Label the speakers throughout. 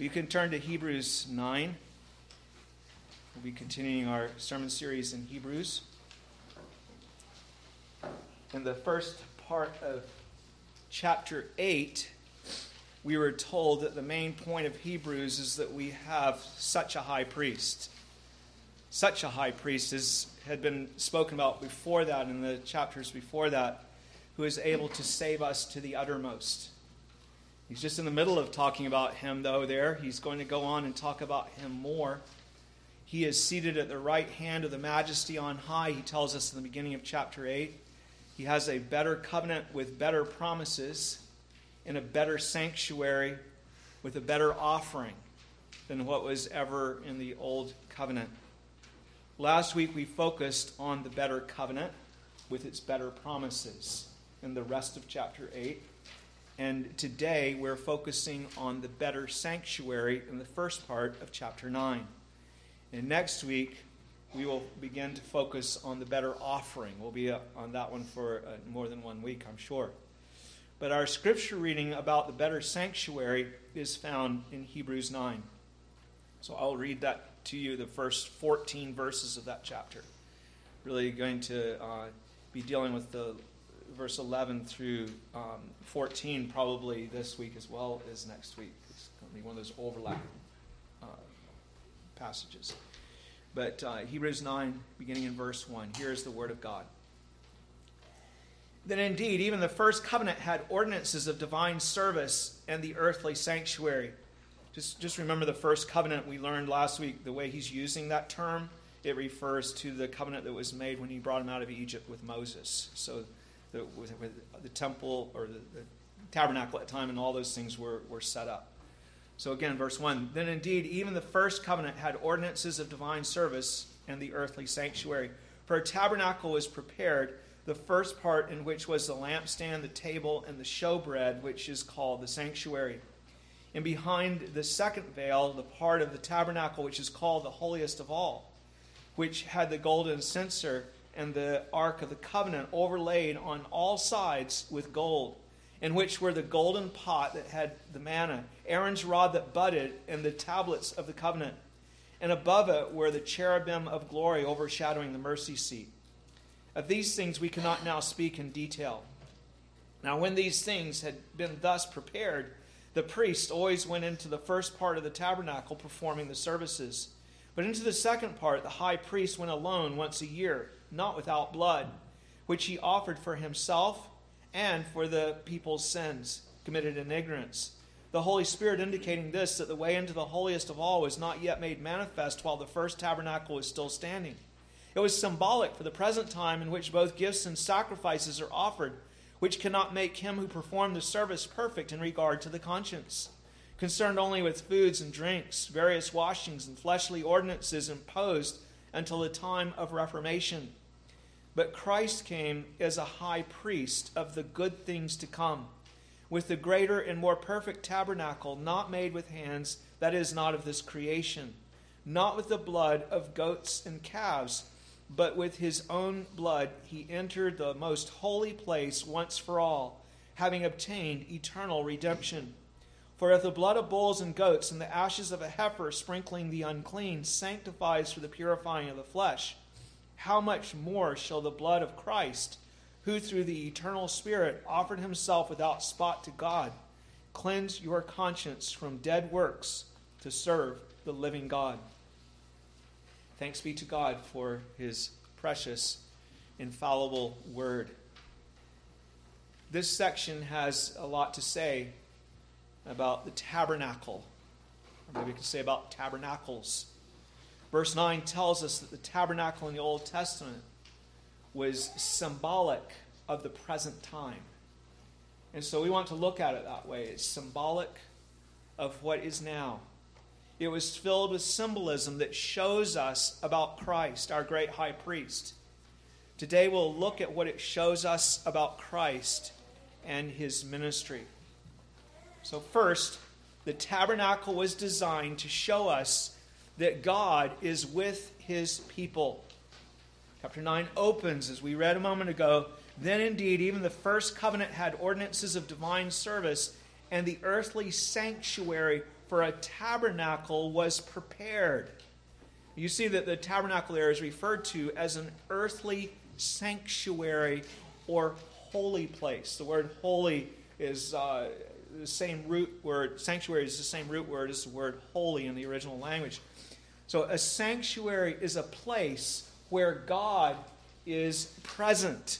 Speaker 1: You can turn to Hebrews 9. We'll be continuing our sermon series in Hebrews. In the first part of chapter 8, we were told that the main point of Hebrews is that we have such a high priest. Such a high priest as had been spoken about before that in the chapters before that, who is able to save us to the uttermost He's just in the middle of talking about him, though, there. He's going to go on and talk about him more. He is seated at the right hand of the majesty on high, he tells us in the beginning of chapter 8. He has a better covenant with better promises in a better sanctuary with a better offering than what was ever in the old covenant. Last week we focused on the better covenant with its better promises in the rest of chapter 8. And today we're focusing on the better sanctuary in the first part of chapter 9. And next week we will begin to focus on the better offering. We'll be uh, on that one for uh, more than one week, I'm sure. But our scripture reading about the better sanctuary is found in Hebrews 9. So I'll read that to you, the first 14 verses of that chapter. Really going to uh, be dealing with the verse 11 through um, 14 probably this week as well as next week. It's going to be one of those overlap uh, passages. But uh, Hebrews 9, beginning in verse 1, here is the word of God. Then indeed, even the first covenant had ordinances of divine service and the earthly sanctuary. Just, just remember the first covenant we learned last week, the way he's using that term. It refers to the covenant that was made when he brought him out of Egypt with Moses. So the, with, with the temple or the, the, tabernacle at time and all those things were, were set up. So again, verse 1 Then indeed, even the first covenant had ordinances of divine service and the earthly sanctuary. For a tabernacle was prepared, the first part in which was the lampstand, the table, and the showbread, which is called the sanctuary. And behind the second veil, the part of the tabernacle which is called the holiest of all, which had the golden censer and the Ark of the Covenant overlaid on all sides with gold, in which were the golden pot that had the manna, Aaron's rod that budded, and the tablets of the covenant. And above it were the cherubim of glory overshadowing the mercy seat. Of these things we cannot now speak in detail. Now, when these things had been thus prepared, the priest always went into the first part of the tabernacle performing the services. But into the second part, the high priest went alone once a year not without blood, which he offered for himself and for the people's sins committed in ignorance. The Holy Spirit indicating this that the way into the holiest of all was not yet made manifest while the first tabernacle was still standing. It was symbolic for the present time in which both gifts and sacrifices are offered, which cannot make him who performed the service perfect in regard to the conscience. Concerned only with foods and drinks, various washings, and fleshly ordinances imposed until the time of Reformation but Christ came as a high priest of the good things to come, with the greater and more perfect tabernacle, not made with hands, that is, not of this creation, not with the blood of goats and calves, but with his own blood he entered the most holy place once for all, having obtained eternal redemption. For if the blood of bulls and goats and the ashes of a heifer sprinkling the unclean sanctifies for the purifying of the flesh, how much more shall the blood of Christ, who through the eternal Spirit offered himself without spot to God, cleanse your conscience from dead works to serve the living God? Thanks be to God for his precious, infallible word. This section has a lot to say about the tabernacle, or maybe we could say about tabernacles. Verse 9 tells us that the tabernacle in the Old Testament was symbolic of the present time. And so we want to look at it that way. It's symbolic of what is now. It was filled with symbolism that shows us about Christ, our great high priest. Today we'll look at what it shows us about Christ and his ministry. So, first, the tabernacle was designed to show us that God is with his people. Chapter 9 opens, as we read a moment ago, then indeed, even the first covenant had ordinances of divine service and the earthly sanctuary for a tabernacle was prepared. You see that the tabernacle there is referred to as an earthly sanctuary or holy place. The word holy is uh, the same root word, sanctuary is the same root word as the word holy in the original language. So a sanctuary is a place where God is present.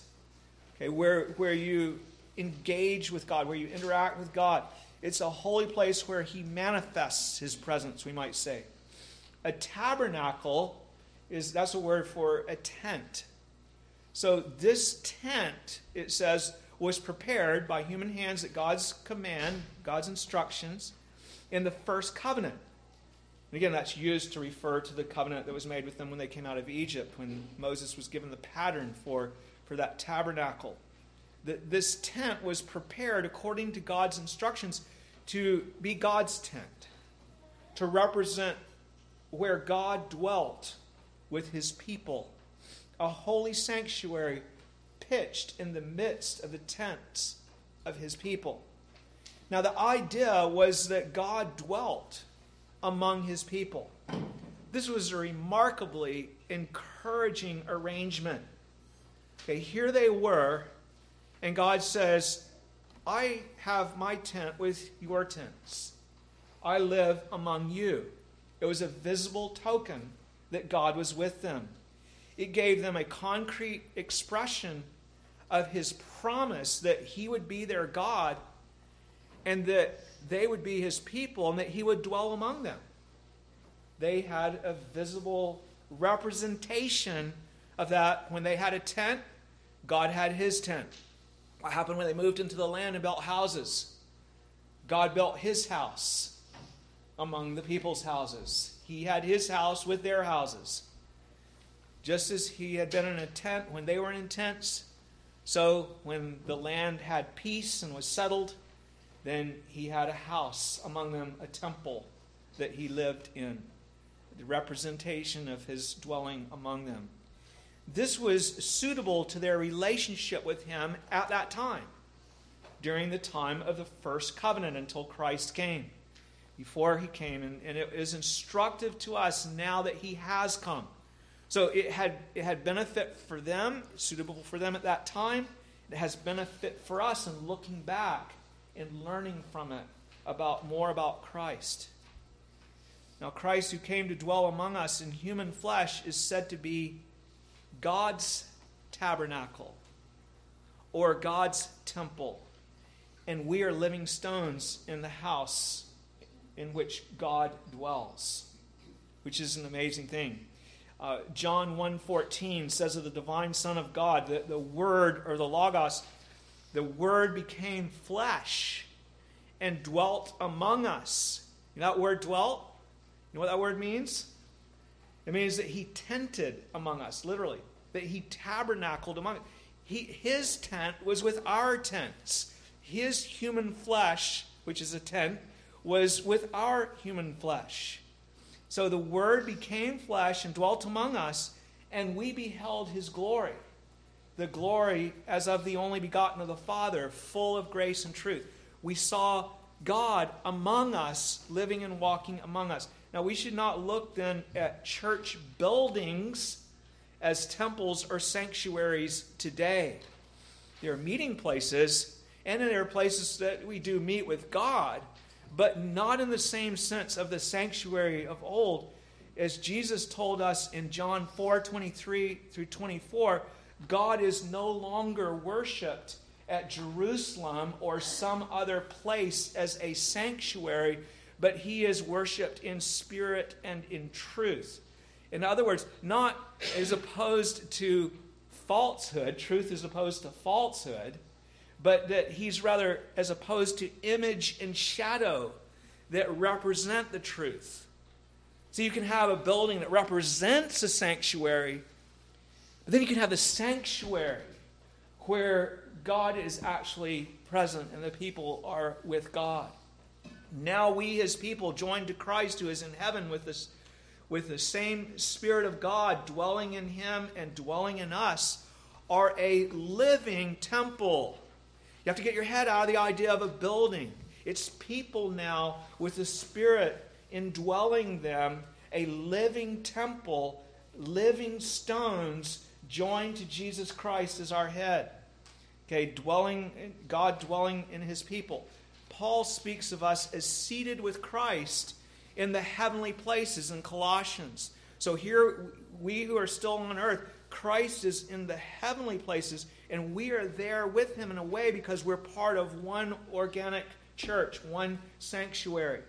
Speaker 1: Okay, where, where you engage with God, where you interact with God. It's a holy place where He manifests His presence, we might say. A tabernacle is that's a word for a tent. So this tent, it says, was prepared by human hands at God's command, God's instructions, in the first covenant. And again, that's used to refer to the covenant that was made with them when they came out of Egypt, when Moses was given the pattern for, for that tabernacle. The, this tent was prepared according to God's instructions to be God's tent, to represent where God dwelt with his people, a holy sanctuary pitched in the midst of the tents of his people. Now, the idea was that God dwelt among his people. This was a remarkably encouraging arrangement. Okay, here they were, and God says, I have my tent with your tents. I live among you. It was a visible token that God was with them. It gave them a concrete expression of his promise that he would be their God and that they would be his people and that he would dwell among them. They had a visible representation of that. When they had a tent, God had his tent. What happened when they moved into the land and built houses? God built his house among the people's houses. He had his house with their houses. Just as he had been in a tent when they were in tents, so when the land had peace and was settled, then he had a house among them, a temple that he lived in, the representation of his dwelling among them. This was suitable to their relationship with him at that time, during the time of the first covenant until Christ came, before he came. And, and it is instructive to us now that he has come. So it had, it had benefit for them, suitable for them at that time. It has benefit for us in looking back and learning from it about more about Christ. Now, Christ, who came to dwell among us in human flesh, is said to be God's tabernacle or God's temple. And we are living stones in the house in which God dwells, which is an amazing thing. Uh, John 1.14 says of the divine Son of God, that the Word, or the Logos, the Word became flesh and dwelt among us. You know that word dwelt? You know what that word means? It means that he tented among us, literally. That he tabernacled among us. He, his tent was with our tents. His human flesh, which is a tent, was with our human flesh. So the Word became flesh and dwelt among us, and we beheld his glory. The glory as of the only begotten of the Father, full of grace and truth. We saw God among us, living and walking among us. Now, we should not look then at church buildings as temples or sanctuaries today. They are meeting places, and there are places that we do meet with God, but not in the same sense of the sanctuary of old. As Jesus told us in John 4 23 through 24, God is no longer worshiped at Jerusalem or some other place as a sanctuary, but he is worshiped in spirit and in truth. In other words, not as opposed to falsehood, truth is opposed to falsehood, but that he's rather as opposed to image and shadow that represent the truth. So you can have a building that represents a sanctuary, then you can have the sanctuary where God is actually present and the people are with God. Now we as people joined to Christ who is in heaven with us with the same spirit of God dwelling in him and dwelling in us are a living temple. You have to get your head out of the idea of a building. It's people now with the Spirit indwelling them, a living temple, living stones joined to Jesus Christ as our head. Okay, dwelling, God dwelling in his people. Paul speaks of us as seated with Christ in the heavenly places in Colossians. So here, we who are still on earth, Christ is in the heavenly places, and we are there with him in a way because we're part of one organic church, one sanctuary.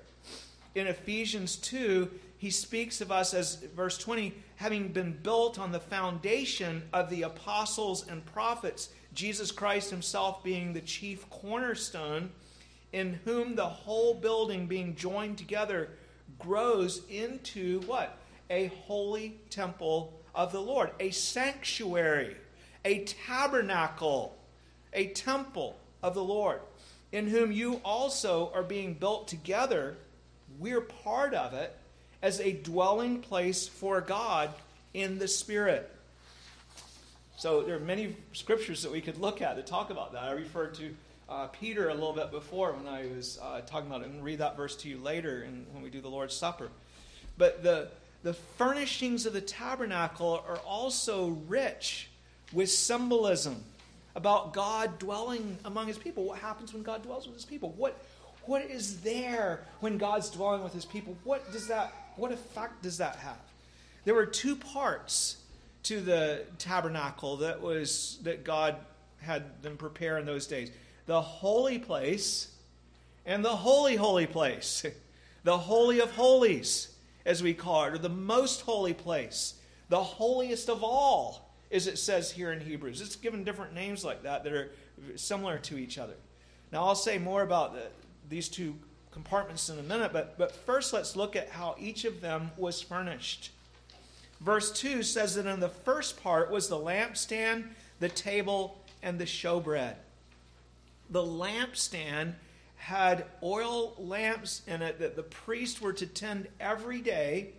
Speaker 1: In Ephesians 2, he speaks of us as, verse 20, having been built on the foundation of the apostles and prophets, Jesus Christ himself being the chief cornerstone, in whom the whole building being joined together grows into what? A holy temple of the Lord, a sanctuary, a tabernacle, a temple of the Lord, in whom you also are being built together. We're part of it as a dwelling place for God in the Spirit. So there are many scriptures that we could look at to talk about that. I referred to uh, Peter a little bit before when I was uh, talking about it, and read that verse to you later in, when we do the Lord's Supper. But the, the furnishings of the tabernacle are also rich with symbolism about God dwelling among his people. What happens when God dwells with his people? What, what is there when God's dwelling with his people? What does that what effect does that have? There were two parts to the tabernacle that was that God had them prepare in those days the holy place and the holy, holy place. The holy of holies, as we call it, or the most holy place. The holiest of all, as it says here in Hebrews. It's given different names like that that are similar to each other. Now, I'll say more about the, these two compartments in a minute, but, but first let's look at how each of them was furnished. Verse 2 says that in the first part was the lampstand, the table, and the showbread the lampstand had oil lamps in it that the priests were to tend every day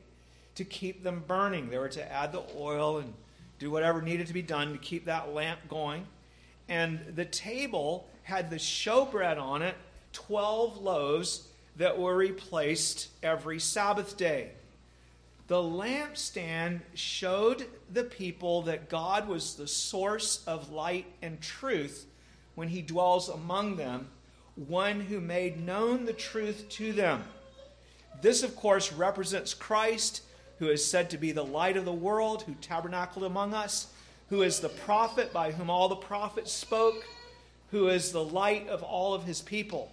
Speaker 1: to keep them burning. They were to add the oil and do whatever needed to be done to keep that lamp going. And the table had the showbread on it, 12 loaves that were replaced every Sabbath day. The lampstand showed the people that God was the source of light and truth when he dwells among them, one who made known the truth to them. This, of course, represents Christ, who is said to be the light of the world, who tabernacled among us, who is the prophet by whom all the prophets spoke, who is the light of all of his people.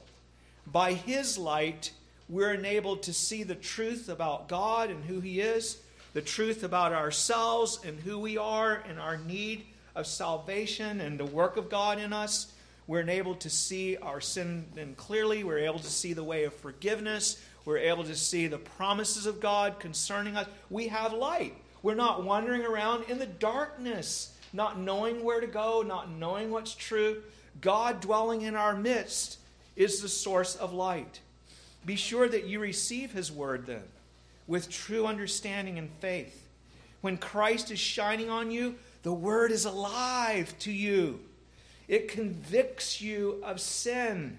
Speaker 1: By his light, we're enabled to see the truth about God and who he is, the truth about ourselves and who we are and our need of salvation and the work of God in us. We're enabled to see our sin then clearly. We're able to see the way of forgiveness. We're able to see the promises of God concerning us. We have light. We're not wandering around in the darkness, not knowing where to go, not knowing what's true. God dwelling in our midst is the source of light. Be sure that you receive His word then with true understanding and faith. When Christ is shining on you, the word is alive to you. It convicts you of sin.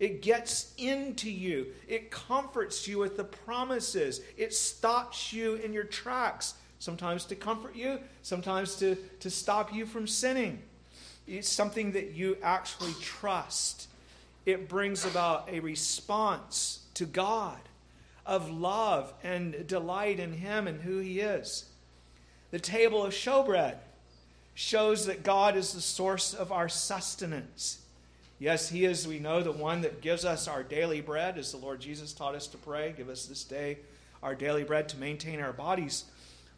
Speaker 1: It gets into you. It comforts you with the promises. It stops you in your tracks, sometimes to comfort you, sometimes to, to stop you from sinning. It's something that you actually trust. It brings about a response to God of love and delight in Him and who He is. The table of showbread shows that God is the source of our sustenance. Yes, He is, we know, the one that gives us our daily bread, as the Lord Jesus taught us to pray. Give us this day our daily bread to maintain our bodies.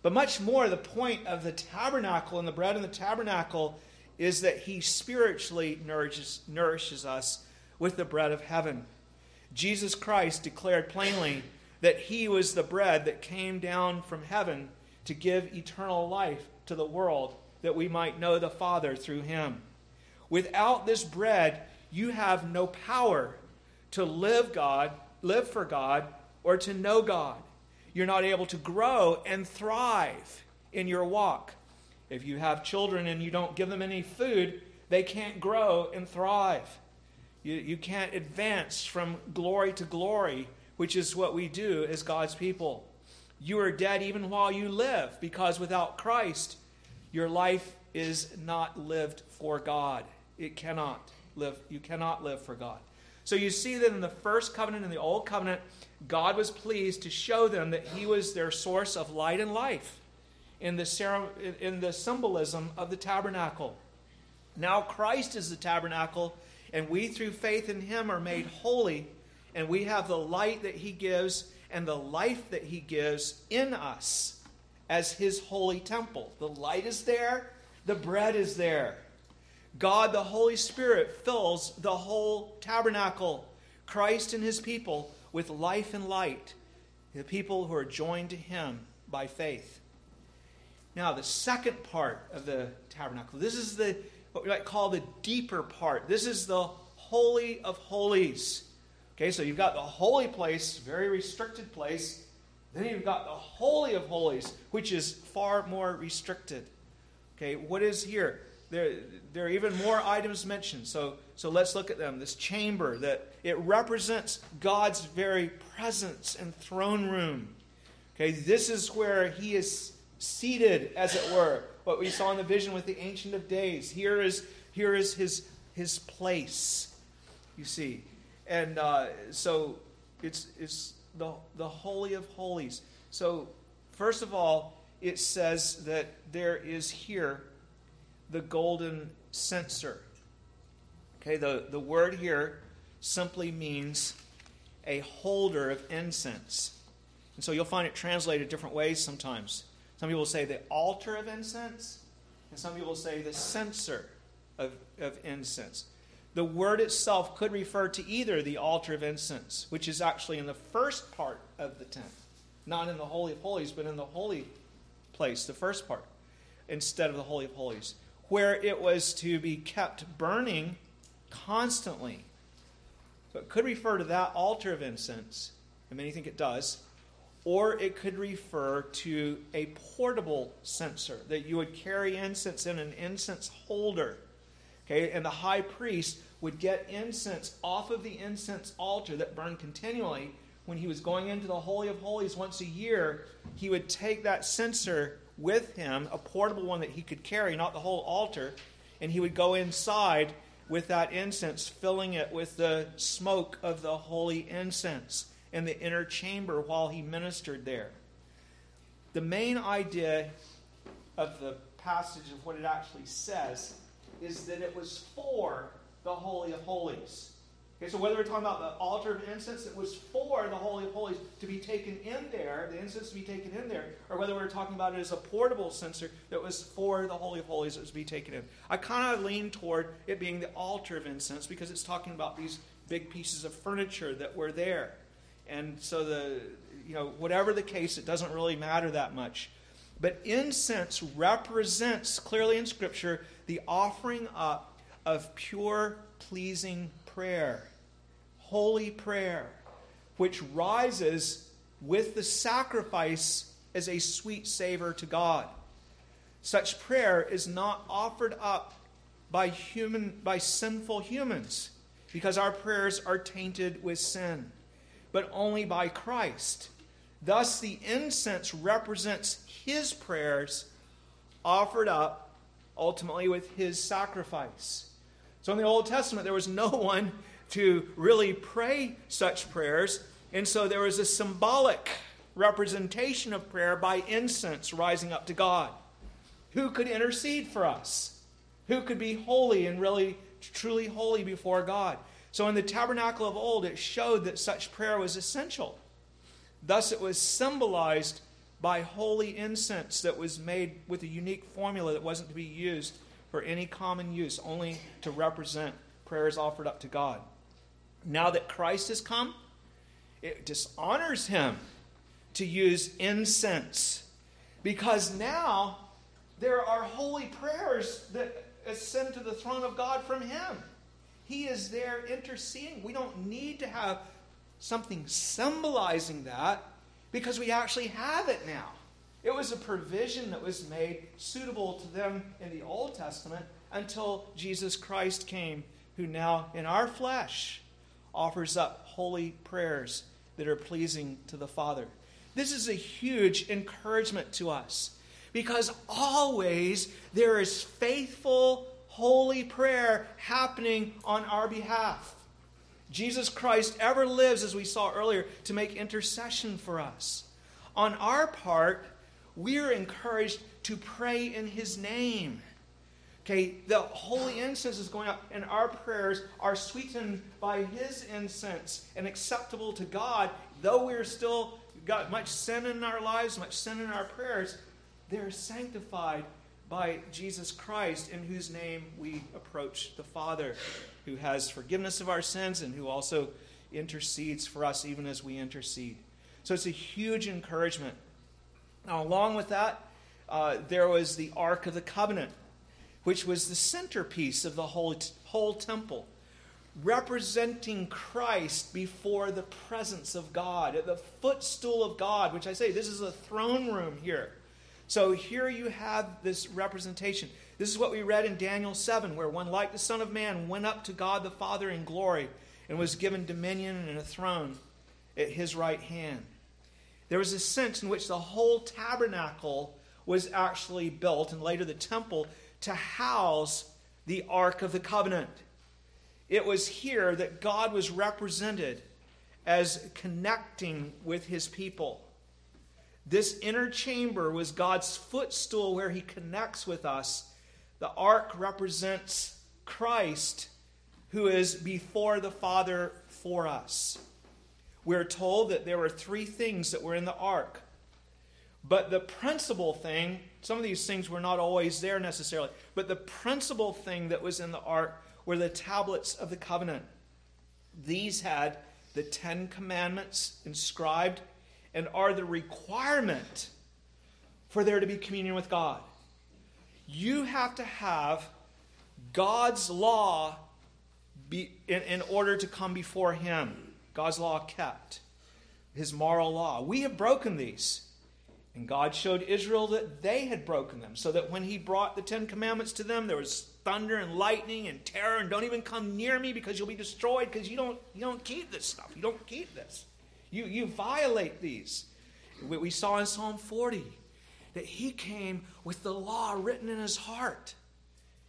Speaker 1: But much more, the point of the tabernacle and the bread in the tabernacle is that He spiritually nourishes, nourishes us with the bread of heaven. Jesus Christ declared plainly that He was the bread that came down from heaven to give eternal life to the world that we might know the Father through him. Without this bread, you have no power to live God, live for God, or to know God. You're not able to grow and thrive in your walk. If you have children and you don't give them any food, they can't grow and thrive. You, you can't advance from glory to glory, which is what we do as God's people. You are dead even while you live, because without Christ, your life is not lived for God. It cannot live. You cannot live for God. So you see that in the first covenant, in the old covenant, God was pleased to show them that He was their source of light and life in the, in the symbolism of the tabernacle. Now Christ is the tabernacle, and we through faith in Him are made holy, and we have the light that He gives and the life that He gives in us as His holy temple. The light is there, the bread is there. God, the Holy Spirit, fills the whole tabernacle, Christ and His people, with life and light, the people who are joined to Him by faith. Now, the second part of the tabernacle, this is the what we might call the deeper part. This is the Holy of Holies. Okay, so you've got the holy place, very restricted place. Then you've got the Holy of Holies, which is far more restricted. Okay, what is here? There, there are even more items mentioned. So, so let's look at them. This chamber that it represents God's very presence and throne room. Okay, this is where He is seated, as it were. What we saw in the vision with the Ancient of Days. Here is, here is his, his place, you see. And uh, so it's, it's the, the Holy of Holies. So, first of all, it says that there is here the golden censer. Okay, the, the word here simply means a holder of incense. And so you'll find it translated different ways sometimes. Some people say the altar of incense, and some people say the censer of, of incense. The word itself could refer to either the altar of incense, which is actually in the first part of the tent, not in the Holy of Holies, but in the holy place, the first part, instead of the Holy of Holies, where it was to be kept burning constantly. So it could refer to that altar of incense, and many think it does, or it could refer to a portable censer that you would carry incense in an incense holder. Okay, and the high priest would get incense off of the incense altar that burned continually. When he was going into the Holy of Holies once a year, he would take that censer with him, a portable one that he could carry, not the whole altar, and he would go inside with that incense, filling it with the smoke of the holy incense in the inner chamber while he ministered there. The main idea of the passage of what it actually says is that it was for the Holy of Holies. Okay, so whether we're talking about the altar of incense that was for the Holy of Holies to be taken in there, the incense to be taken in there, or whether we're talking about it as a portable censer that was for the Holy of Holies that was to be taken in. I kind of lean toward it being the altar of incense because it's talking about these big pieces of furniture that were there. And so the you know whatever the case, it doesn't really matter that much. But incense represents clearly in Scripture the offering up of pure, pleasing prayer, holy prayer, which rises with the sacrifice as a sweet savor to God. Such prayer is not offered up by human by sinful humans because our prayers are tainted with sin but only by Christ. Thus, the incense represents his prayers offered up ultimately with his sacrifice. So, in the Old Testament, there was no one to really pray such prayers, and so there was a symbolic representation of prayer by incense rising up to God. Who could intercede for us? Who could be holy and really, truly holy before God? So in the tabernacle of old, it showed that such prayer was essential. Thus, it was symbolized by holy incense that was made with a unique formula that wasn't to be used for any common use, only to represent prayers offered up to God. Now that Christ has come, it dishonors him to use incense because now there are holy prayers that ascend to the throne of God from him. He is there interceding. We don't need to have something symbolizing that because we actually have it now. It was a provision that was made suitable to them in the Old Testament until Jesus Christ came who now in our flesh offers up holy prayers that are pleasing to the Father. This is a huge encouragement to us because always there is faithful, holy prayer happening on our behalf. Jesus Christ ever lives, as we saw earlier, to make intercession for us. On our part, we are encouraged to pray in His name. Okay, the holy incense is going up, and our prayers are sweetened by His incense and acceptable to God, though we're still got much sin in our lives, much sin in our prayers. They're sanctified by Jesus Christ, in whose name we approach the Father, who has forgiveness of our sins and who also intercedes for us even as we intercede. So it's a huge encouragement. Now, along with that, uh, there was the Ark of the Covenant, which was the centerpiece of the whole, whole temple, representing Christ before the presence of God, at the footstool of God, which I say, this is a throne room here. So here you have this representation. This is what we read in Daniel 7, where one like the Son of Man went up to God the Father in glory and was given dominion and a throne at his right hand. There was a sense in which the whole tabernacle was actually built, and later the temple, to house the Ark of the Covenant. It was here that God was represented as connecting with his people. This inner chamber was God's footstool where he connects with us. The ark represents Christ, who is before the Father for us. We're told that there were three things that were in the ark. But the principal thing, some of these things were not always there necessarily, but the principal thing that was in the ark were the tablets of the covenant. These had the Ten Commandments inscribed and are the requirement for there to be communion with God. You have to have God's law be, in, in order to come before Him. God's law kept, His moral law. We have broken these. And God showed Israel that they had broken them, so that when He brought the Ten Commandments to them, there was thunder and lightning and terror, and don't even come near me because you'll be destroyed because you don't, you don't keep this stuff. You don't keep this. You, you violate these. We saw in Psalm 40 that he came with the law written in his heart.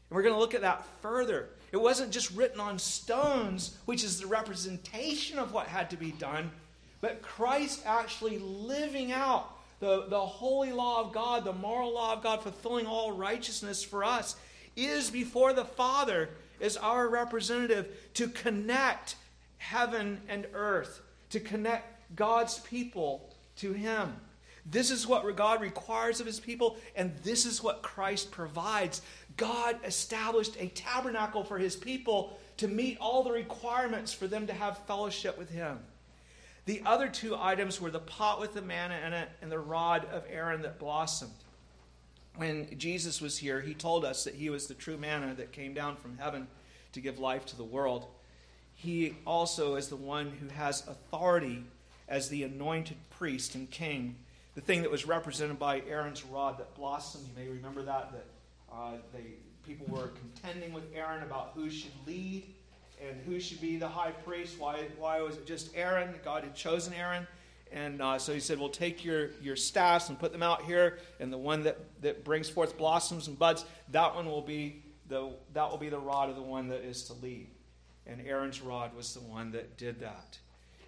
Speaker 1: And we're going to look at that further. It wasn't just written on stones, which is the representation of what had to be done, but Christ actually living out the, the holy law of God, the moral law of God, fulfilling all righteousness for us, is before the Father as our representative to connect heaven and earth to connect God's people to Him. This is what God requires of His people, and this is what Christ provides. God established a tabernacle for His people to meet all the requirements for them to have fellowship with Him. The other two items were the pot with the manna in it and the rod of Aaron that blossomed. When Jesus was here, He told us that He was the true manna that came down from heaven to give life to the world he also is the one who has authority as the anointed priest and king. The thing that was represented by Aaron's rod that blossomed, you may remember that, that uh, they, people were contending with Aaron about who should lead and who should be the high priest. Why, why was it just Aaron? God had chosen Aaron. And uh, so he said, Well, take your, your staffs and put them out here, and the one that, that brings forth blossoms and buds, that one will be the, that will be the rod of the one that is to lead and Aaron's rod was the one that did that.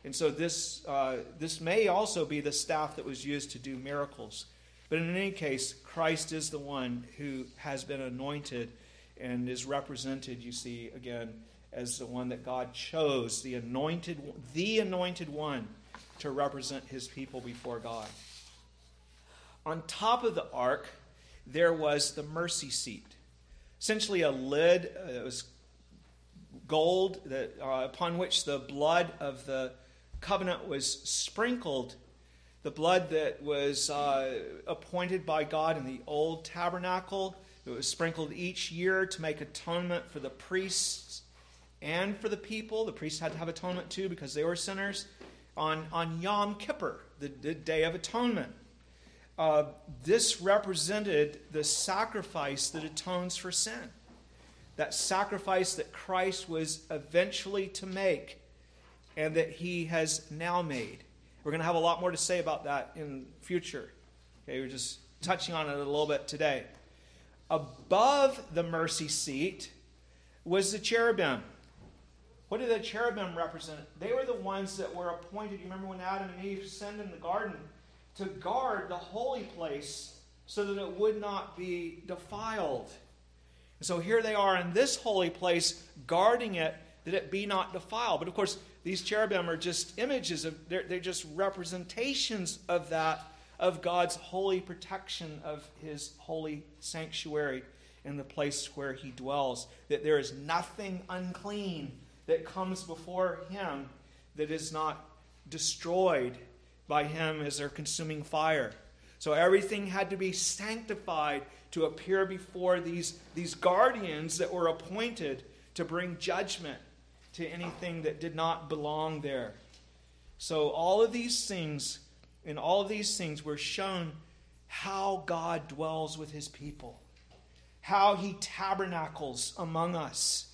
Speaker 1: And so this, uh, this may also be the staff that was used to do miracles. But in any case, Christ is the one who has been anointed and is represented, you see, again, as the one that God chose, the anointed, the anointed one, to represent his people before God. On top of the ark, there was the mercy seat. Essentially, a lid uh, was gold that, uh, upon which the blood of the covenant was sprinkled, the blood that was uh, appointed by God in the old tabernacle. It was sprinkled each year to make atonement for the priests and for the people. The priests had to have atonement too because they were sinners. On, on Yom Kippur, the, the Day of Atonement, uh, this represented the sacrifice that atones for sin. That sacrifice that Christ was eventually to make and that he has now made. We're going to have a lot more to say about that in future. Okay, we're just touching on it a little bit today. Above the mercy seat was the cherubim. What did the cherubim represent? They were the ones that were appointed. You remember when Adam and Eve sinned in the garden to guard the holy place so that it would not be defiled. And so here they are in this holy place, guarding it that it be not defiled. But of course, these cherubim are just images of, they're, they're just representations of that, of God's holy protection of his holy sanctuary in the place where he dwells. That there is nothing unclean that comes before him that is not destroyed by him as their consuming fire. So everything had to be sanctified to appear before these, these guardians that were appointed to bring judgment to anything that did not belong there. So all of these things, in all of these things, were shown how God dwells with his people, how he tabernacles among us.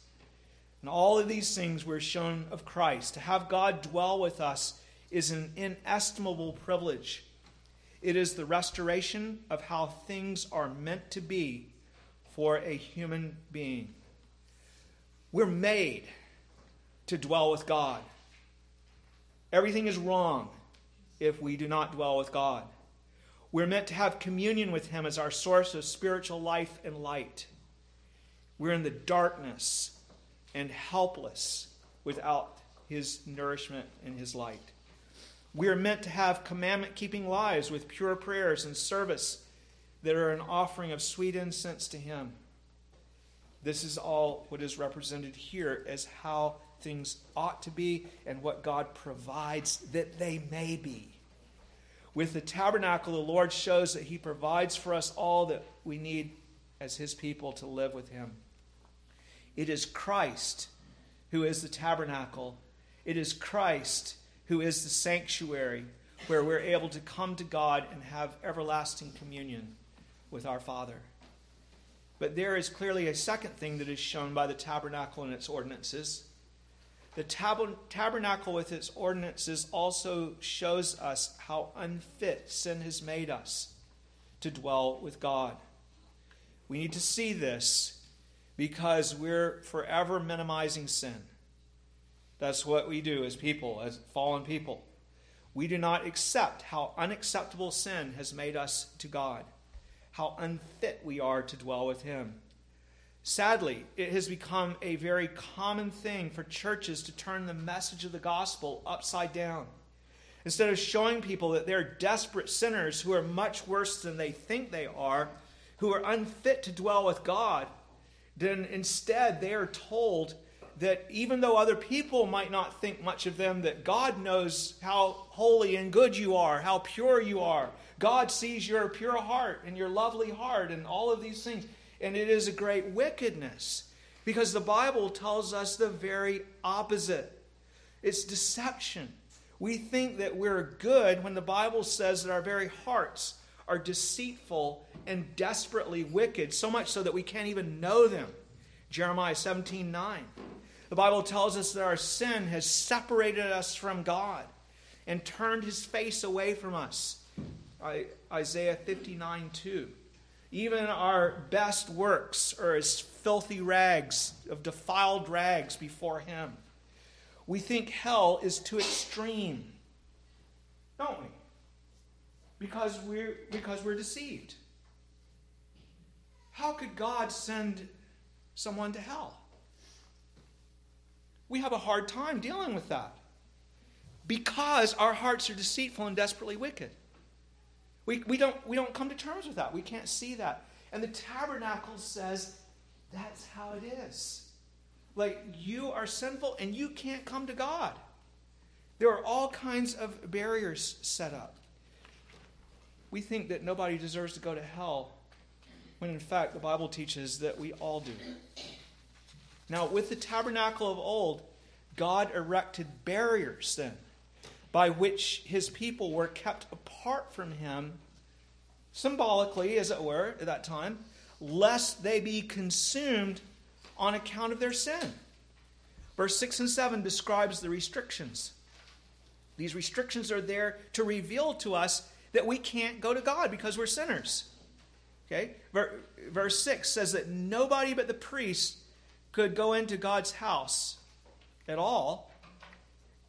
Speaker 1: And all of these things were shown of Christ. To have God dwell with us is an inestimable privilege. It is the restoration of how things are meant to be for a human being. We're made to dwell with God. Everything is wrong if we do not dwell with God. We're meant to have communion with Him as our source of spiritual life and light. We're in the darkness and helpless without His nourishment and His light. We are meant to have commandment keeping lives with pure prayers and service that are an offering of sweet incense to Him. This is all what is represented here as how things ought to be and what God provides that they may be. With the tabernacle, the Lord shows that He provides for us all that we need as His people to live with Him. It is Christ who is the tabernacle, it is Christ who is the sanctuary where we're able to come to God and have everlasting communion with our Father. But there is clearly a second thing that is shown by the tabernacle and its ordinances. The tab- tabernacle with its ordinances also shows us how unfit sin has made us to dwell with God. We need to see this because we're forever minimizing sin. That's what we do as people, as fallen people. We do not accept how unacceptable sin has made us to God, how unfit we are to dwell with Him. Sadly, it has become a very common thing for churches to turn the message of the gospel upside down. Instead of showing people that they're desperate sinners who are much worse than they think they are, who are unfit to dwell with God, then instead they are told that even though other people might not think much of them, that God knows how holy and good you are, how pure you are. God sees your pure heart and your lovely heart and all of these things. And it is a great wickedness because the Bible tells us the very opposite it's deception. We think that we're good when the Bible says that our very hearts are deceitful and desperately wicked, so much so that we can't even know them. Jeremiah 17 9. The Bible tells us that our sin has separated us from God and turned his face away from us. Isaiah 59 2. Even our best works are as filthy rags, of defiled rags before him. We think hell is too extreme, don't we? because we're, because we're deceived. How could God send someone to hell? We have a hard time dealing with that because our hearts are deceitful and desperately wicked. We, we, don't, we don't come to terms with that. We can't see that. And the tabernacle says that's how it is. Like, you are sinful and you can't come to God. There are all kinds of barriers set up we think that nobody deserves to go to hell, when in fact the Bible teaches that we all do. Now, with the tabernacle of old, God erected barriers then by which his people were kept apart from him, symbolically, as it were, at that time, lest they be consumed on account of their sin. Verse 6 and 7 describes the restrictions. These restrictions are there to reveal to us that we can't go to God because we're sinners. Okay? Verse 6 says that nobody but the priest could go into God's house at all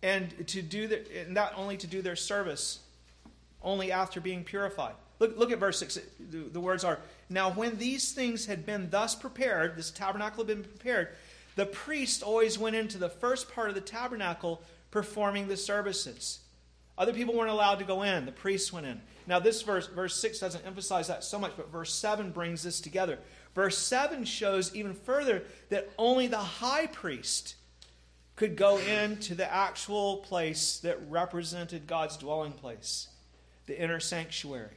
Speaker 1: and to do the, not only to do their service only after being purified. Look, look at verse 6. The, the words are Now, when these things had been thus prepared, this tabernacle had been prepared, the priest always went into the first part of the tabernacle performing the services. Other people weren't allowed to go in, the priests went in. Now, this verse, verse 6 doesn't emphasize that so much, but verse 7 brings this together. Verse 7 shows even further that only the high priest could go into the actual place that represented God's dwelling place, the inner sanctuary.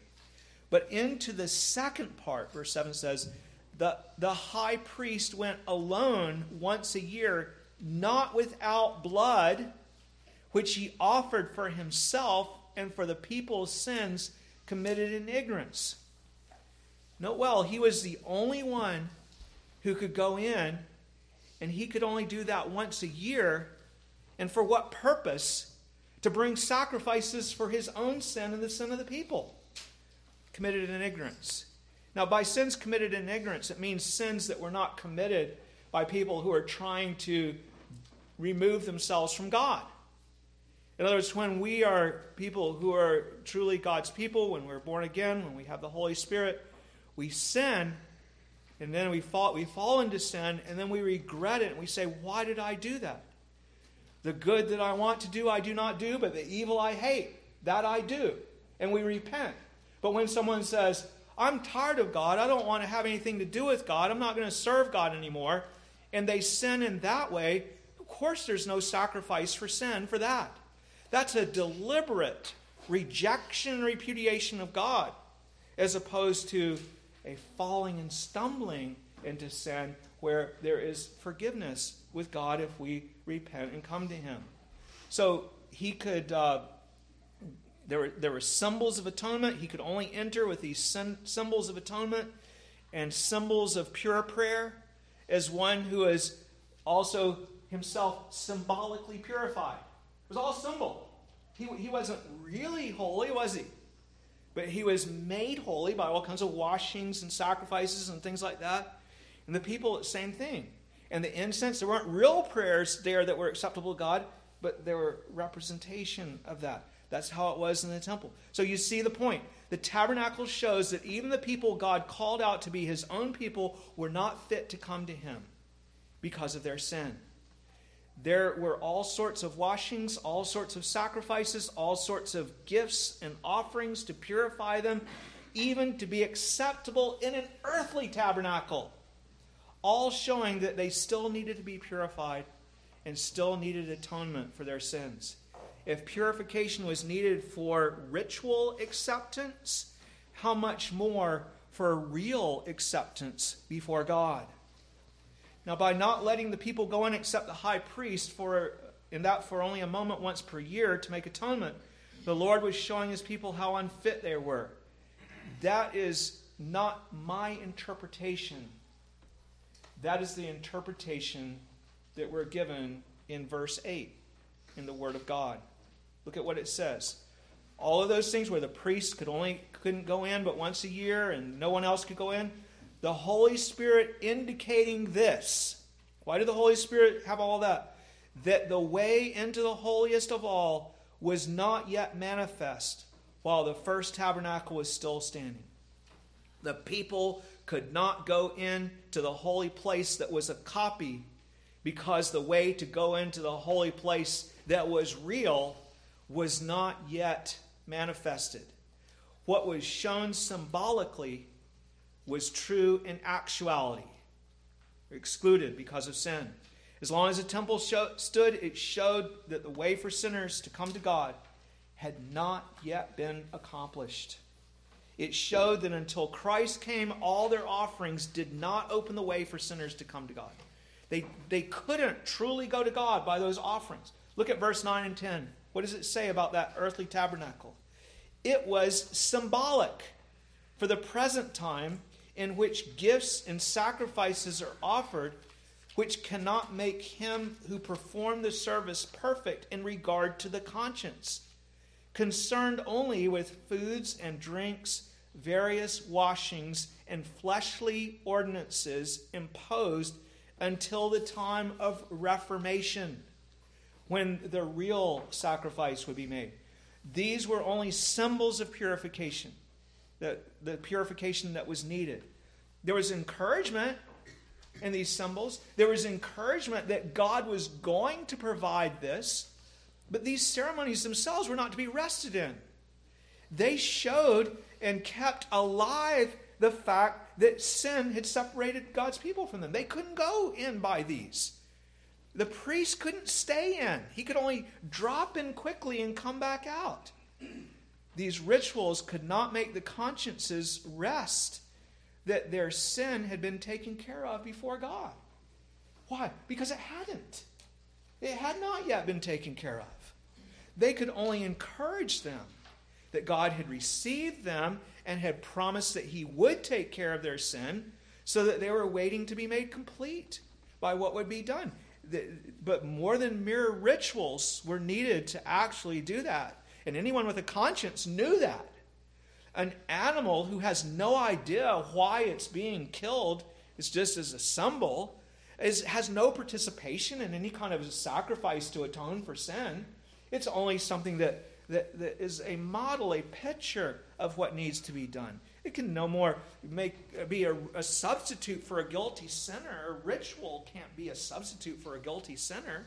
Speaker 1: But into the second part, verse 7 says, the, the high priest went alone once a year, not without blood, which he offered for himself and for the people's sins committed in ignorance. Note well, he was the only one who could go in, and he could only do that once a year. And for what purpose? To bring sacrifices for his own sin and the sin of the people committed in ignorance. Now, by sins committed in ignorance, it means sins that were not committed by people who are trying to remove themselves from God. In other words, when we are people who are truly God's people, when we're born again, when we have the Holy Spirit, we sin, and then we fall, we fall into sin, and then we regret it, and we say, Why did I do that? The good that I want to do, I do not do, but the evil I hate, that I do. And we repent. But when someone says, I'm tired of God, I don't want to have anything to do with God, I'm not going to serve God anymore, and they sin in that way, of course there's no sacrifice for sin for that. That's a deliberate rejection and repudiation of God, as opposed to a falling and stumbling into sin where there is forgiveness with God if we repent and come to Him. So he could, uh, there, were, there were symbols of atonement. He could only enter with these symbols of atonement and symbols of pure prayer as one who is also himself symbolically purified. It was all symbol. He, he wasn't really holy, was he? But he was made holy by all kinds of washings and sacrifices and things like that. And the people, same thing. And the incense, there weren't real prayers there that were acceptable to God, but there were representation of that. That's how it was in the temple. So you see the point. The tabernacle shows that even the people God called out to be his own people were not fit to come to him because of their sin. There were all sorts of washings, all sorts of sacrifices, all sorts of gifts and offerings to purify them, even to be acceptable in an earthly tabernacle. All showing that they still needed to be purified and still needed atonement for their sins. If purification was needed for ritual acceptance, how much more for real acceptance before God? Now, by not letting the people go in except the high priest for in that for only a moment once per year to make atonement, the Lord was showing his people how unfit they were. That is not my interpretation. That is the interpretation that we're given in verse 8 in the Word of God. Look at what it says. All of those things where the priest could only couldn't go in but once a year and no one else could go in, the Holy Spirit indicating this. Why did the Holy Spirit have all that? That the way into the holiest of all was not yet manifest while the first tabernacle was still standing. The people could not go in to the holy place that was a copy because the way to go into the holy place that was real was not yet manifested. What was shown symbolically was true in actuality, excluded because of sin. As long as the temple show, stood, it showed that the way for sinners to come to God had not yet been accomplished. It showed that until Christ came, all their offerings did not open the way for sinners to come to God. They, they couldn't truly go to God by those offerings. Look at verse 9 and 10. What does it say about that earthly tabernacle? It was symbolic for the present time in which gifts and sacrifices are offered which cannot make him who performed the service perfect in regard to the conscience, concerned only with foods and drinks, various washings, and fleshly ordinances imposed until the time of Reformation, when the real sacrifice would be made. These were only symbols of purification, the, the purification that was needed. There was encouragement in these symbols. There was encouragement that God was going to provide this, but these ceremonies themselves were not to be rested in. They showed and kept alive the fact that sin had separated God's people from them. They couldn't go in by these. The priest couldn't stay in, he could only drop in quickly and come back out. These rituals could not make the consciences rest that their sin had been taken care of before God. Why? Because it hadn't. It had not yet been taken care of. They could only encourage them that God had received them and had promised that He would take care of their sin so that they were waiting to be made complete by what would be done. But more than mere rituals were needed to actually do that. And anyone with a conscience knew that an animal who has no idea why it's being killed is just as a symbol, is, has no participation in any kind of sacrifice to atone for sin. It's only something that, that, that is a model, a picture of what needs to be done. It can no more make, be a, a substitute for a guilty sinner. A ritual can't be a substitute for a guilty sinner.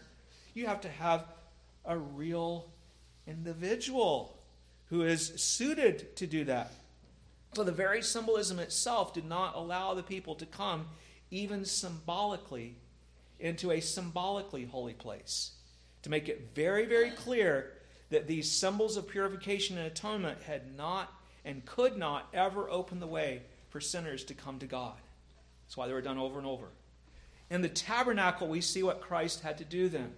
Speaker 1: You have to have a real individual who is suited to do that. So the very symbolism itself did not allow the people to come, even symbolically, into a symbolically holy place. To make it very, very clear that these symbols of purification and atonement had not and could not ever open the way for sinners to come to God. That's why they were done over and over. In the tabernacle, we see what Christ had to do then.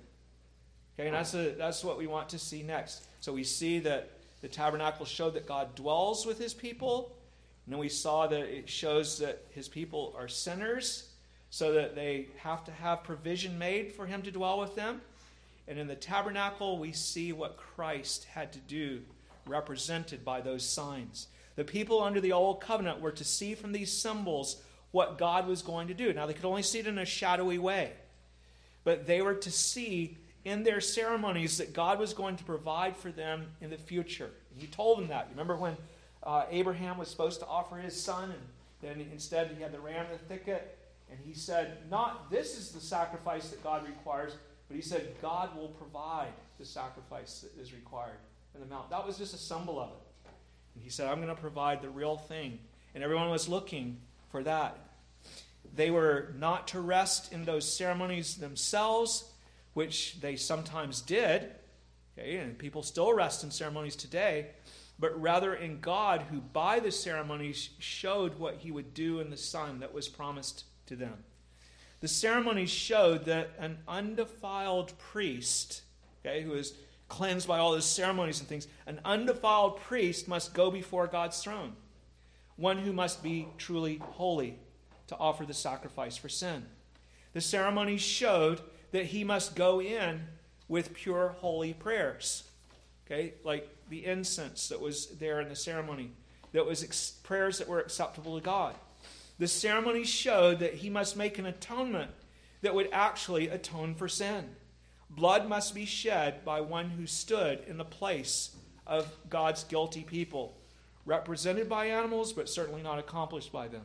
Speaker 1: Okay, and that's, a, that's what we want to see next. So we see that the tabernacle showed that God dwells with his people. And then we saw that it shows that his people are sinners, so that they have to have provision made for him to dwell with them. And in the tabernacle, we see what Christ had to do, represented by those signs. The people under the old covenant were to see from these symbols what God was going to do. Now, they could only see it in a shadowy way, but they were to see in their ceremonies that God was going to provide for them in the future. He told them that. You Remember when uh, Abraham was supposed to offer his son, and then instead he had the ram in the thicket, and he said, Not this is the sacrifice that God requires, but he said, God will provide the sacrifice that is required in the mount. That was just a symbol of it. And he said, I'm going to provide the real thing. And everyone was looking for that. They were not to rest in those ceremonies themselves which they sometimes did, okay, and people still rest in ceremonies today, but rather in God, who by the ceremonies showed what he would do in the Son that was promised to them. The ceremonies showed that an undefiled priest, okay, who is cleansed by all those ceremonies and things, an undefiled priest must go before God's throne. One who must be truly holy to offer the sacrifice for sin. The ceremonies showed that he must go in with pure holy prayers. Okay, like the incense that was there in the ceremony, that was ex- prayers that were acceptable to God. The ceremony showed that he must make an atonement that would actually atone for sin. Blood must be shed by one who stood in the place of God's guilty people, represented by animals, but certainly not accomplished by them.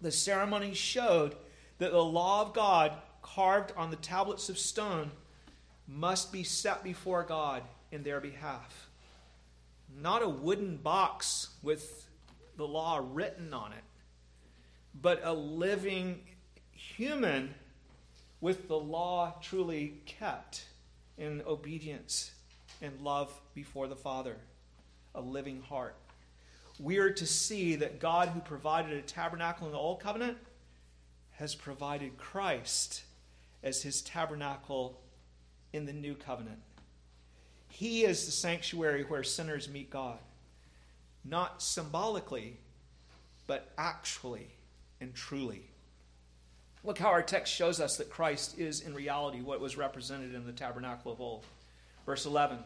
Speaker 1: The ceremony showed that the law of God carved on the tablets of stone must be set before God in their behalf. Not a wooden box with the law written on it, but a living human with the law truly kept in obedience and love before the Father, a living heart. We are to see that God, who provided a tabernacle in the Old Covenant, has provided Christ as his tabernacle in the new covenant. He is the sanctuary where sinners meet God, not symbolically, but actually and truly. Look how our text shows us that Christ is in reality what was represented in the tabernacle of old. Verse 11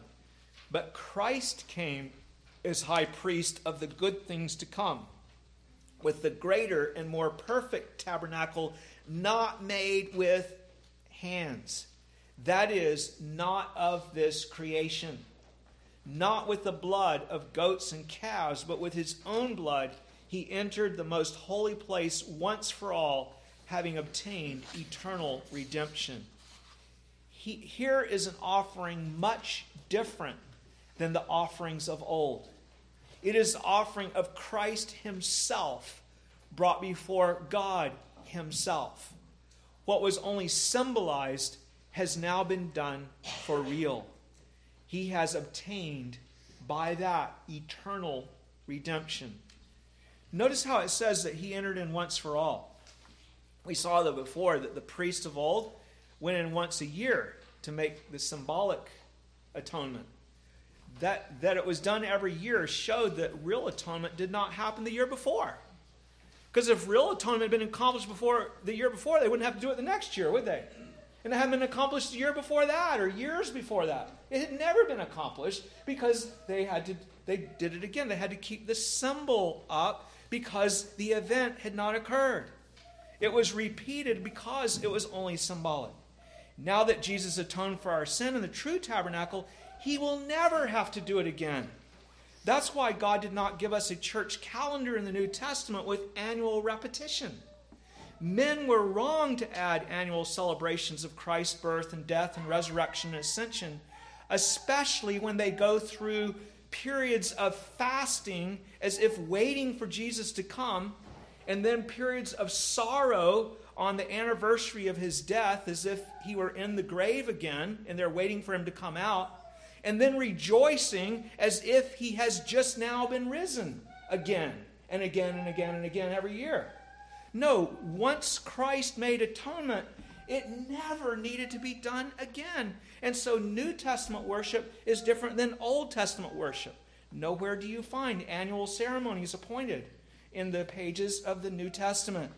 Speaker 1: But Christ came as high priest of the good things to come, with the greater and more perfect tabernacle not made with hands. That is, not of this creation. Not with the blood of goats and calves, but with his own blood, he entered the most holy place once for all, having obtained eternal redemption. He, here is an offering much different than the offerings of old. It is the offering of Christ Himself brought before God Himself. What was only symbolized has now been done for real. He has obtained by that eternal redemption. Notice how it says that he entered in once for all. We saw that before that the priest of old went in once a year to make the symbolic atonement. That, that it was done every year showed that real atonement did not happen the year before. Because if real atonement had been accomplished before the year before, they wouldn't have to do it the next year, would they? And it hadn't been accomplished the year before that or years before that. It had never been accomplished because they had to they did it again. They had to keep the symbol up because the event had not occurred. It was repeated because it was only symbolic. Now that Jesus atoned for our sin in the true tabernacle, he will never have to do it again. That's why God did not give us a church calendar in the New Testament with annual repetition. Men were wrong to add annual celebrations of Christ's birth and death and resurrection and ascension, especially when they go through periods of fasting as if waiting for Jesus to come, and then periods of sorrow on the anniversary of his death as if he were in the grave again and they're waiting for him to come out and then rejoicing as if he has just now been risen again and again and again and again every year. No, once Christ made atonement, it never needed to be done again. And so New Testament worship is different than Old Testament worship. Nowhere do you find annual ceremonies appointed in the pages of the New Testament.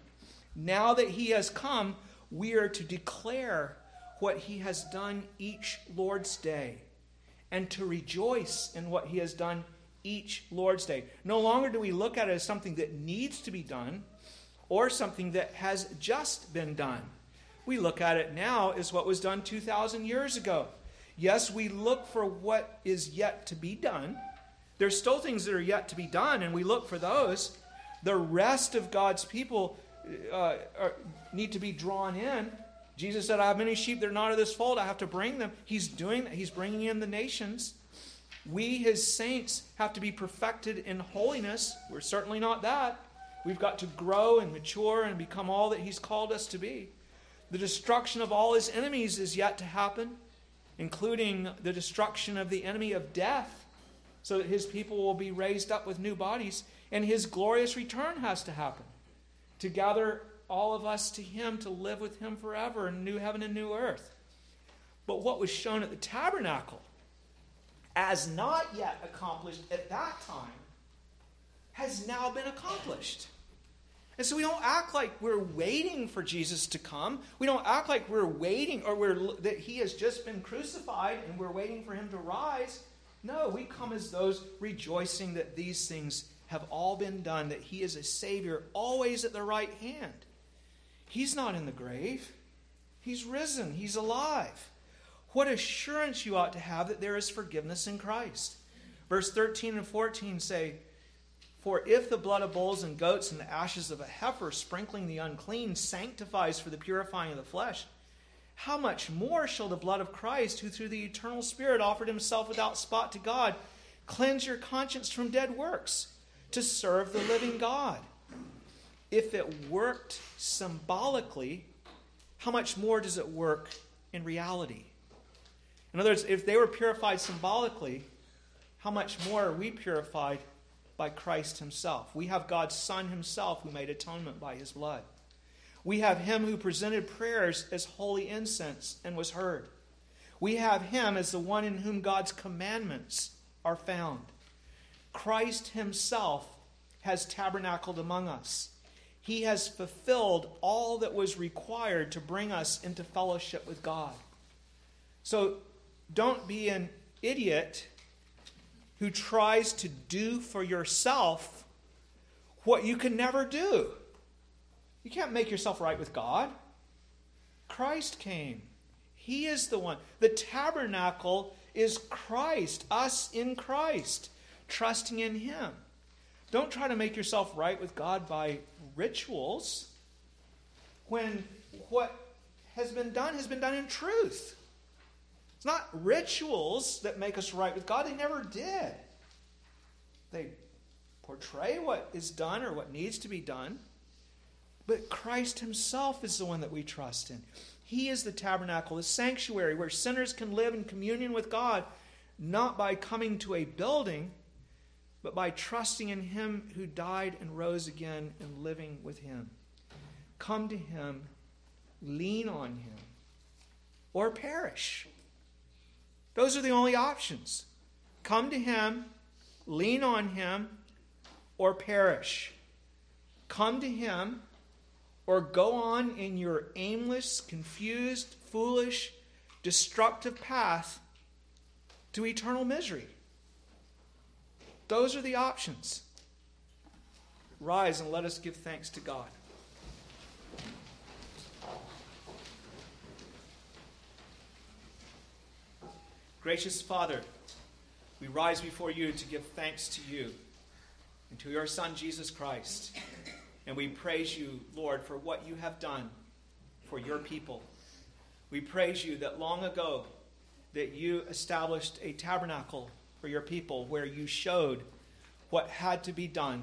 Speaker 1: Now that he has come, we are to declare what he has done each Lord's day and to rejoice in what he has done each Lord's Day. No longer do we look at it as something that needs to be done or something that has just been done. We look at it now as what was done 2,000 years ago. Yes, we look for what is yet to be done. There's still things that are yet to be done, and we look for those. The rest of God's people uh, are, need to be drawn in Jesus said, I have many sheep that are not of this fold. I have to bring them. He's doing that. He's bringing in the nations. We, his saints, have to be perfected in holiness. We're certainly not that. We've got to grow and mature and become all that he's called us to be. The destruction of all his enemies is yet to happen, including the destruction of the enemy of death, so that his people will be raised up with new bodies, and his glorious return has to happen to gather all of us to Him to live with Him forever in new heaven and new earth. But what was shown at the tabernacle, as not yet accomplished at that time, has now been accomplished. And so we don't act like we're waiting for Jesus to come. We don't act like we're waiting or we're, that he has just been crucified and we're waiting for him to rise. No, we come as those rejoicing that these things have all been done, that he is a Savior always at the right hand. He's not in the grave, He's risen, He's alive. What assurance you ought to have that there is forgiveness in Christ. Verse 13 and 14 say, For if the blood of bulls and goats and the ashes of a heifer sprinkling the unclean sanctifies for the purifying of the flesh, how much more shall the blood of Christ, who through the eternal Spirit offered himself without spot to God, cleanse your conscience from dead works to serve the living God? If it worked symbolically, how much more does it work in reality? In other words, if they were purified symbolically, how much more are we purified by Christ Himself? We have God's Son Himself who made atonement by His blood. We have Him who presented prayers as holy incense and was heard. We have Him as the one in whom God's commandments are found. Christ Himself has tabernacled among us. He has fulfilled all that was required to bring us into fellowship with God. So don't be an idiot who tries to do for yourself what you can never do. You can't make yourself right with God. Christ came. He is the one. The tabernacle is Christ, us in Christ, trusting in Him. Don't try to make yourself right with God by rituals when what has been done has been done in truth. It's not rituals that make us right with God, they never did. They portray what is done or what needs to be done. But Christ Himself is the one that we trust in. He is the tabernacle, the sanctuary where sinners can live in communion with God, not by coming to a building, but by trusting in Him who died and rose again and living with Him. Come to Him, lean on Him, or perish. Those are the only options. Come to Him, lean on Him, or perish. Come to Him, or go on in your aimless, confused, foolish, destructive path to eternal misery. Those are the options. Rise and let us give thanks to God. Gracious Father, we rise before you to give thanks to you and to your Son, Jesus Christ. And we praise you, Lord, for what you have done for your people. We praise you that long ago that you established a tabernacle for your people where you showed what had to be done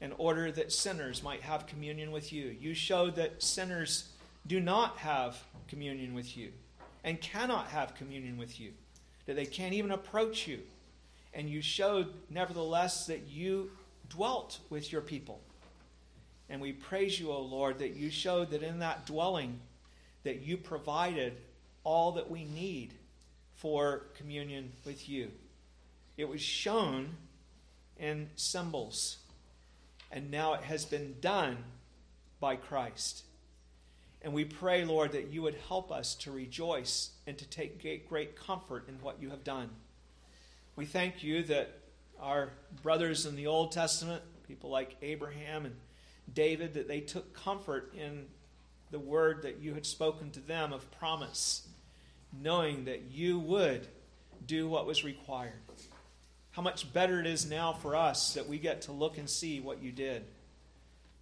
Speaker 1: in order that sinners might have communion with you. You showed that sinners do not have communion with you and cannot have communion with you, that they can't even approach you. And you showed, nevertheless, that you dwelt with your people. And we praise you, O Lord, that you showed that in that dwelling that you provided all that we need for communion with you. It was shown in symbols, and now it has been done by Christ. And we pray, Lord, that you would help us to rejoice and to take great comfort in what you have done. We thank you that our brothers in the Old Testament, people like Abraham and David, that they took comfort in the word that you had spoken to them of promise, knowing that you would do what was required how much better it is now for us that we get to look and see what you did.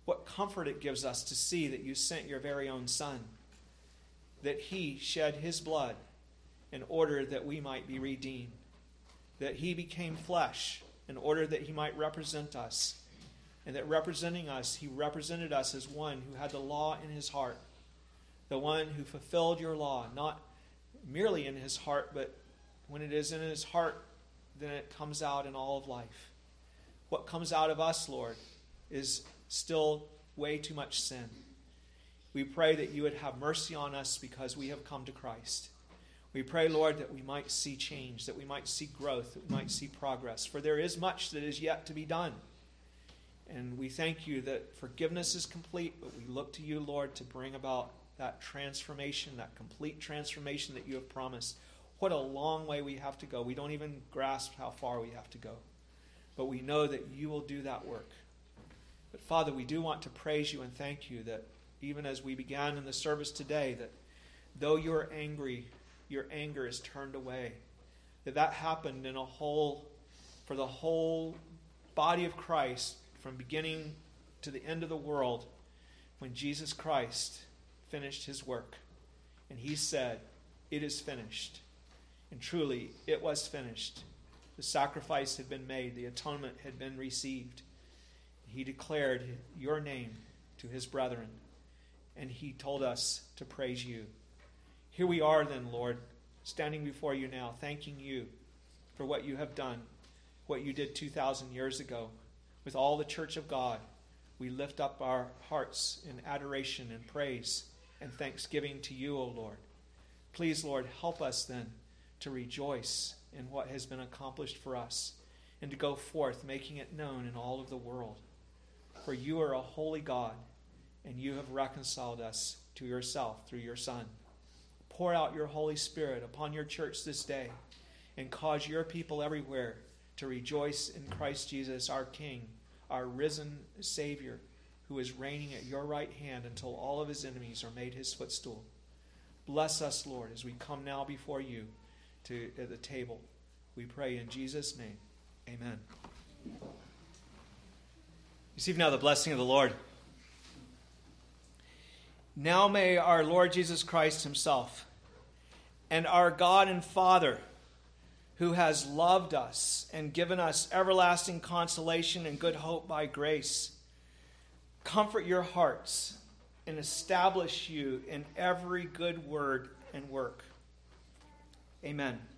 Speaker 1: What comfort it gives us to see that you sent your very own Son, that he shed his blood in order that we might be redeemed, that he became flesh in order that he might represent us, and that representing us, he represented us as one who had the law in his heart, the one who fulfilled your law, not merely in his heart, but when it is in his heart then it comes out in all of life. What comes out of us, Lord, is still way too much sin. We pray that you would have mercy on us because we have come to Christ. We pray, Lord, that we might see change, that we might see growth, that we might see progress, for there is much that is yet to be done. And we thank you that forgiveness is complete, but we look to you, Lord, to bring about that transformation, that complete transformation that you have promised. What a long way we have to go. We don't even grasp how far we have to go. But we know that you will do that work. But Father, we do want to praise you and thank you that even as we began in the service today, that though you're angry, your anger is turned away. That that happened in a whole, for the whole body of Christ from beginning to the end of the world when Jesus Christ finished his work. And he said, It is finished. And truly, it was finished. The sacrifice had been made, the atonement had been received. He declared your name to his brethren, and he told us to praise you. Here we are, then, Lord, standing before you now, thanking you for what you have done, what you did 2,000 years ago. With all the church of God, we lift up our hearts in adoration and praise and thanksgiving to you, O Lord. Please, Lord, help us then to rejoice in what has been accomplished for us and to go forth making it known in all of the world. For you are a holy God, and you have reconciled us to yourself through your Son. Pour out your Holy Spirit upon your church this day and cause your people everywhere to rejoice in Christ Jesus, our King, our risen Savior, who is reigning at your right hand until all of his enemies are made his footstool. Bless us, Lord, as we come now before you to at the table. We pray in Jesus' name. Amen. Receive now the blessing of the Lord. Now may our Lord Jesus Christ Himself and our God and Father, who has loved us and given us everlasting consolation and good hope by grace, comfort your hearts and establish you in every good word and work. Amen.